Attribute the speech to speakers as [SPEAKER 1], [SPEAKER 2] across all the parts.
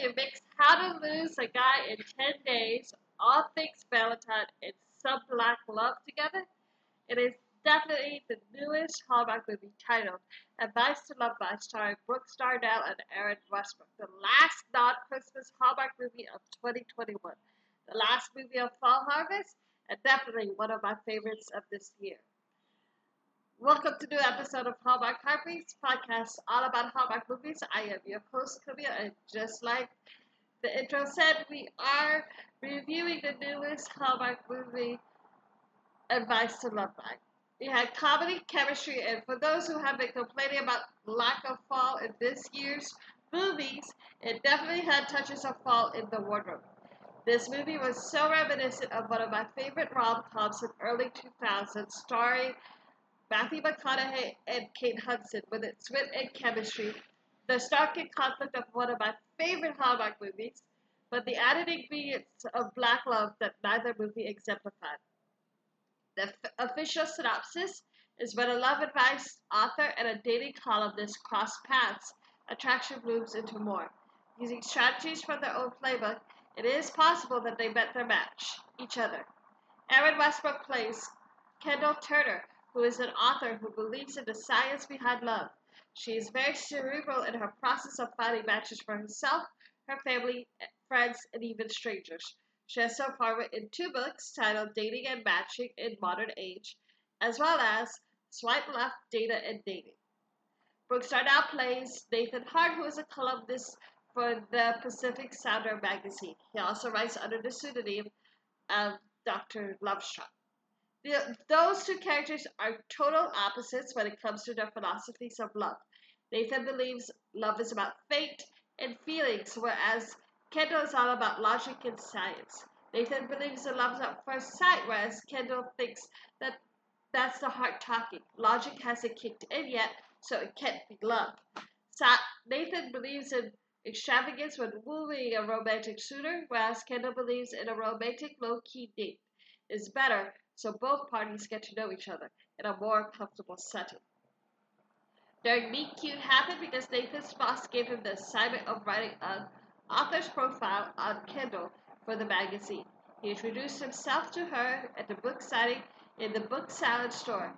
[SPEAKER 1] you mix How to Lose a Guy in 10 Days, All Things Valentine, and Some Black Love together, it is definitely the newest Hallmark movie titled Advice to Love by starring Brooks Darnell and Erin Westbrook, the last non-Christmas Hallmark movie of 2021, the last movie of Fall Harvest, and definitely one of my favorites of this year. Welcome to new episode of Hallmark Heartbeats podcast, all about Hallmark movies. I am your host, Camille, and just like the intro said, we are reviewing the newest Hallmark movie, Advice to Love by. We had comedy, chemistry, and for those who have been complaining about lack of fall in this year's movies, it definitely had touches of fall in the wardrobe. This movie was so reminiscent of one of my favorite rom-coms in early 2000s, starring Matthew McConaughey and Kate Hudson, with its wit and chemistry, the stark conflict of one of my favorite Hallmark movies, but the added ingredients of black love that neither movie exemplified. The f- official synopsis is when a love advice author and a dating columnist cross paths, attraction blooms into more. Using strategies from their own playbook, it is possible that they met their match, each other. Erin Westbrook plays Kendall Turner, who is an author who believes in the science behind love. She is very cerebral in her process of finding matches for herself, her family, friends, and even strangers. She has so far written two books titled Dating and Matching in Modern Age, as well as Swipe Left, Data and Dating. Brooke now plays Nathan Hart, who is a columnist for the Pacific Sounder magazine. He also writes under the pseudonym of Dr. Lovestruck. The, those two characters are total opposites when it comes to their philosophies of love. Nathan believes love is about fate and feelings, whereas Kendall is all about logic and science. Nathan believes in love at first sight, whereas Kendall thinks that that's the heart talking. Logic hasn't kicked in yet, so it can't be love. Nathan believes in extravagance when wooing a romantic suitor, whereas Kendall believes in a romantic low-key date is better so both parties get to know each other in a more comfortable setting. Their meet cute happened because Nathan's boss gave him the assignment of writing an author's profile on Kendall for the magazine. He introduced himself to her at the book signing in the book salad store.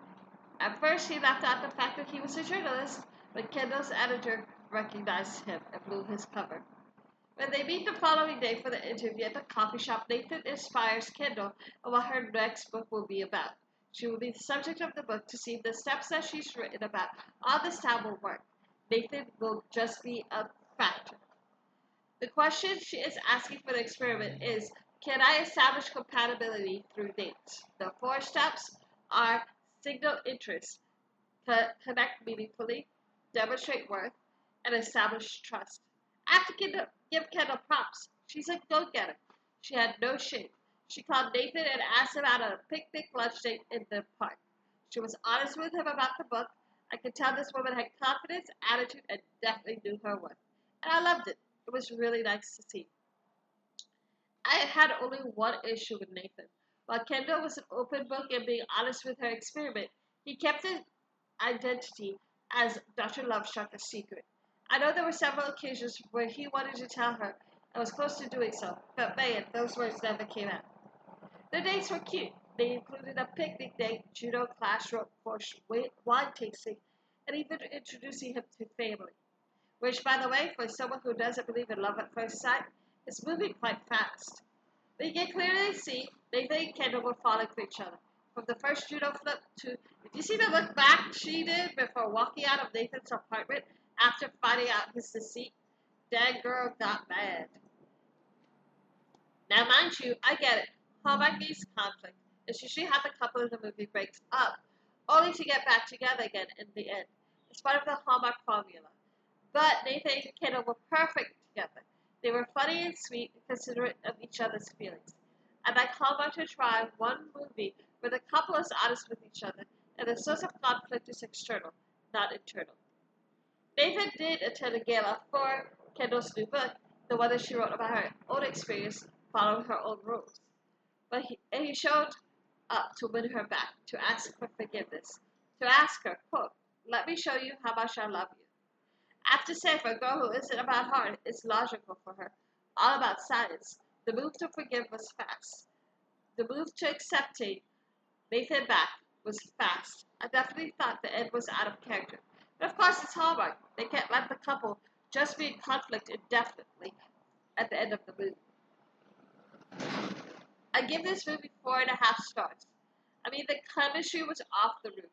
[SPEAKER 1] At first, he left out the fact that he was a journalist, but Kendall's editor recognized him and blew his cover. When they meet the following day for the interview at the coffee shop, Nathan inspires Kendall on what her next book will be about. She will be the subject of the book to see if the steps that she's written about all this time will work. Nathan will just be a factor. The question she is asking for the experiment is Can I establish compatibility through dates? The four steps are signal interest, connect meaningfully, demonstrate worth, and establish trust. Have to give Kendall props. She's a go getter. She had no shame. She called Nathan and asked him out on a picnic lunch date in the park. She was honest with him about the book. I could tell this woman had confidence, attitude, and definitely knew her worth. And I loved it. It was really nice to see. I had only one issue with Nathan. While Kendall was an open book and being honest with her experiment, he kept his identity as Dr. Lovestruck a secret. I know there were several occasions where he wanted to tell her and was close to doing so, but man, those words never came out. The dates were cute. They included a picnic date, judo class, rope course, wine tasting, and even introducing him to family. Which, by the way, for someone who doesn't believe in love at first sight, is moving quite fast. But you can clearly see they think Kendall were falling for each other. From the first judo flip to, did you see the look back she did before walking out of Nathan's apartment after finding out his deceit, that girl got mad. Now, mind you, I get it. Hallmark needs conflict. It's usually how the couple in the movie breaks up, only to get back together again in the end. It's part of the Hallmark formula. But Nathan and Kendall were perfect together. They were funny and sweet considerate of each other's feelings. I'd like Hallmark to try one movie where the couple is honest with each other and the source of conflict is external, not internal. Nathan did attend a gala for Kendall's new book, the one that she wrote about her own experience following her own rules. But he, he showed up to win her back, to ask for forgiveness, to ask her, quote, let me show you how much I love you. After for a girl who isn't about heart, it's logical for her. All about science. The move to forgive was fast. The move to accepting Nathan back was fast. I definitely thought the end was out of character. But of course, it's Hallmark. They can't let the couple just be in conflict indefinitely at the end of the movie. I give this movie four and a half stars. I mean, the chemistry was off the roof.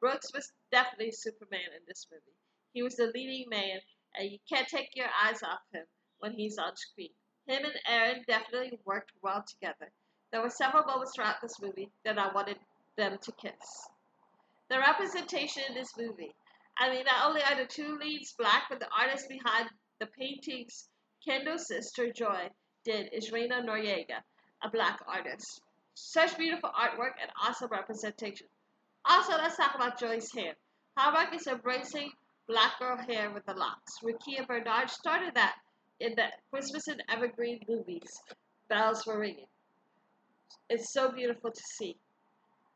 [SPEAKER 1] Brooks was definitely Superman in this movie. He was the leading man, and you can't take your eyes off him when he's on screen. Him and Erin definitely worked well together. There were several moments throughout this movie that I wanted them to kiss. The representation in this movie. I mean, not only are the two leads black, but the artist behind the paintings Kendall's sister Joy did is Reina Noriega, a black artist. Such beautiful artwork and awesome representation. Also, let's talk about Joy's hair. Hallmark is embracing black girl hair with the locks. Rukiya Bernard started that in the Christmas and Evergreen movies. Bells were ringing. It's so beautiful to see.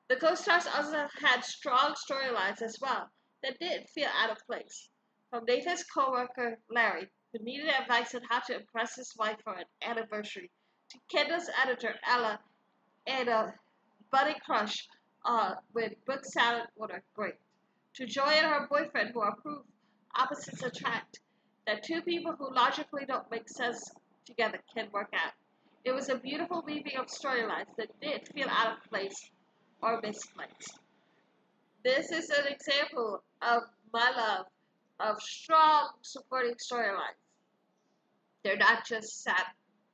[SPEAKER 1] The co-stars also had strong storylines as well that didn't feel out of place. From Nathan's co-worker Larry, who needed advice on how to impress his wife for an anniversary, to Kendall's editor Ella and a budding crush uh, with book salad water great. To Joy and her boyfriend who are proof opposites attract, that two people who logically don't make sense together can work out. It was a beautiful weaving of storylines that didn't feel out of place or misplaced. This is an example of my love of strong supporting storylines. They're not just sad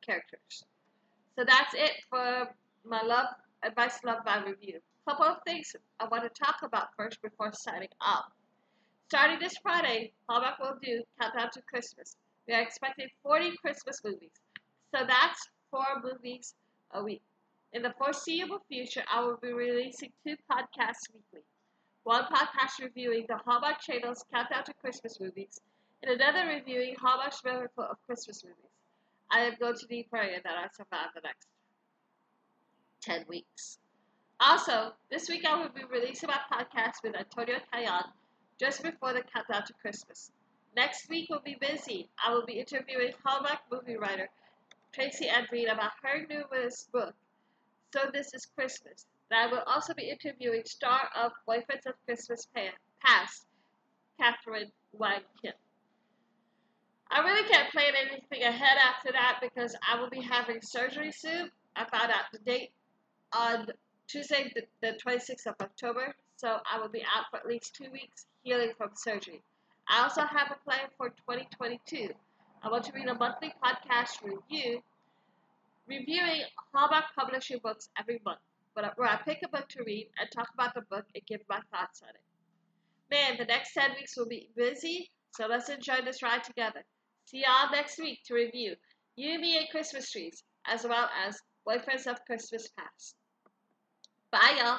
[SPEAKER 1] characters. So that's it for my love uh, advice love by review. Couple of things I want to talk about first before signing off. Starting this Friday, Hallmark will do Countdown to Christmas. We are expecting 40 Christmas movies. So that's four movies a week. In the foreseeable future, I will be releasing two podcasts weekly. One podcast reviewing the Hallmark Channel's Countdown to Christmas movies, and another reviewing Hallmark's Miracle of Christmas movies. I am going to need prayer that I survive the next 10 weeks. Also, this week I will be releasing my podcast with Antonio Tayan just before the countdown to Christmas. Next week will be busy. I will be interviewing Hallmark movie writer Tracy Andreen about her newest book, So This Is Christmas. And I will also be interviewing star of Boyfriends of Christmas Past, Catherine Wang Kim. I really can't plan anything ahead after that because I will be having surgery soon. I found out the date on Tuesday, the, the 26th of October, so I will be out for at least two weeks healing from surgery. I also have a plan for 2022. I want to read a monthly podcast review, reviewing Hallmark Publishing books every month, where I pick a book to read and talk about the book and give my thoughts on it. Man, the next 10 weeks will be busy, so let's enjoy this ride together. See y'all next week to review You, Me, and Christmas Trees, as well as Boyfriends of Christmas Past. Bye, y'all.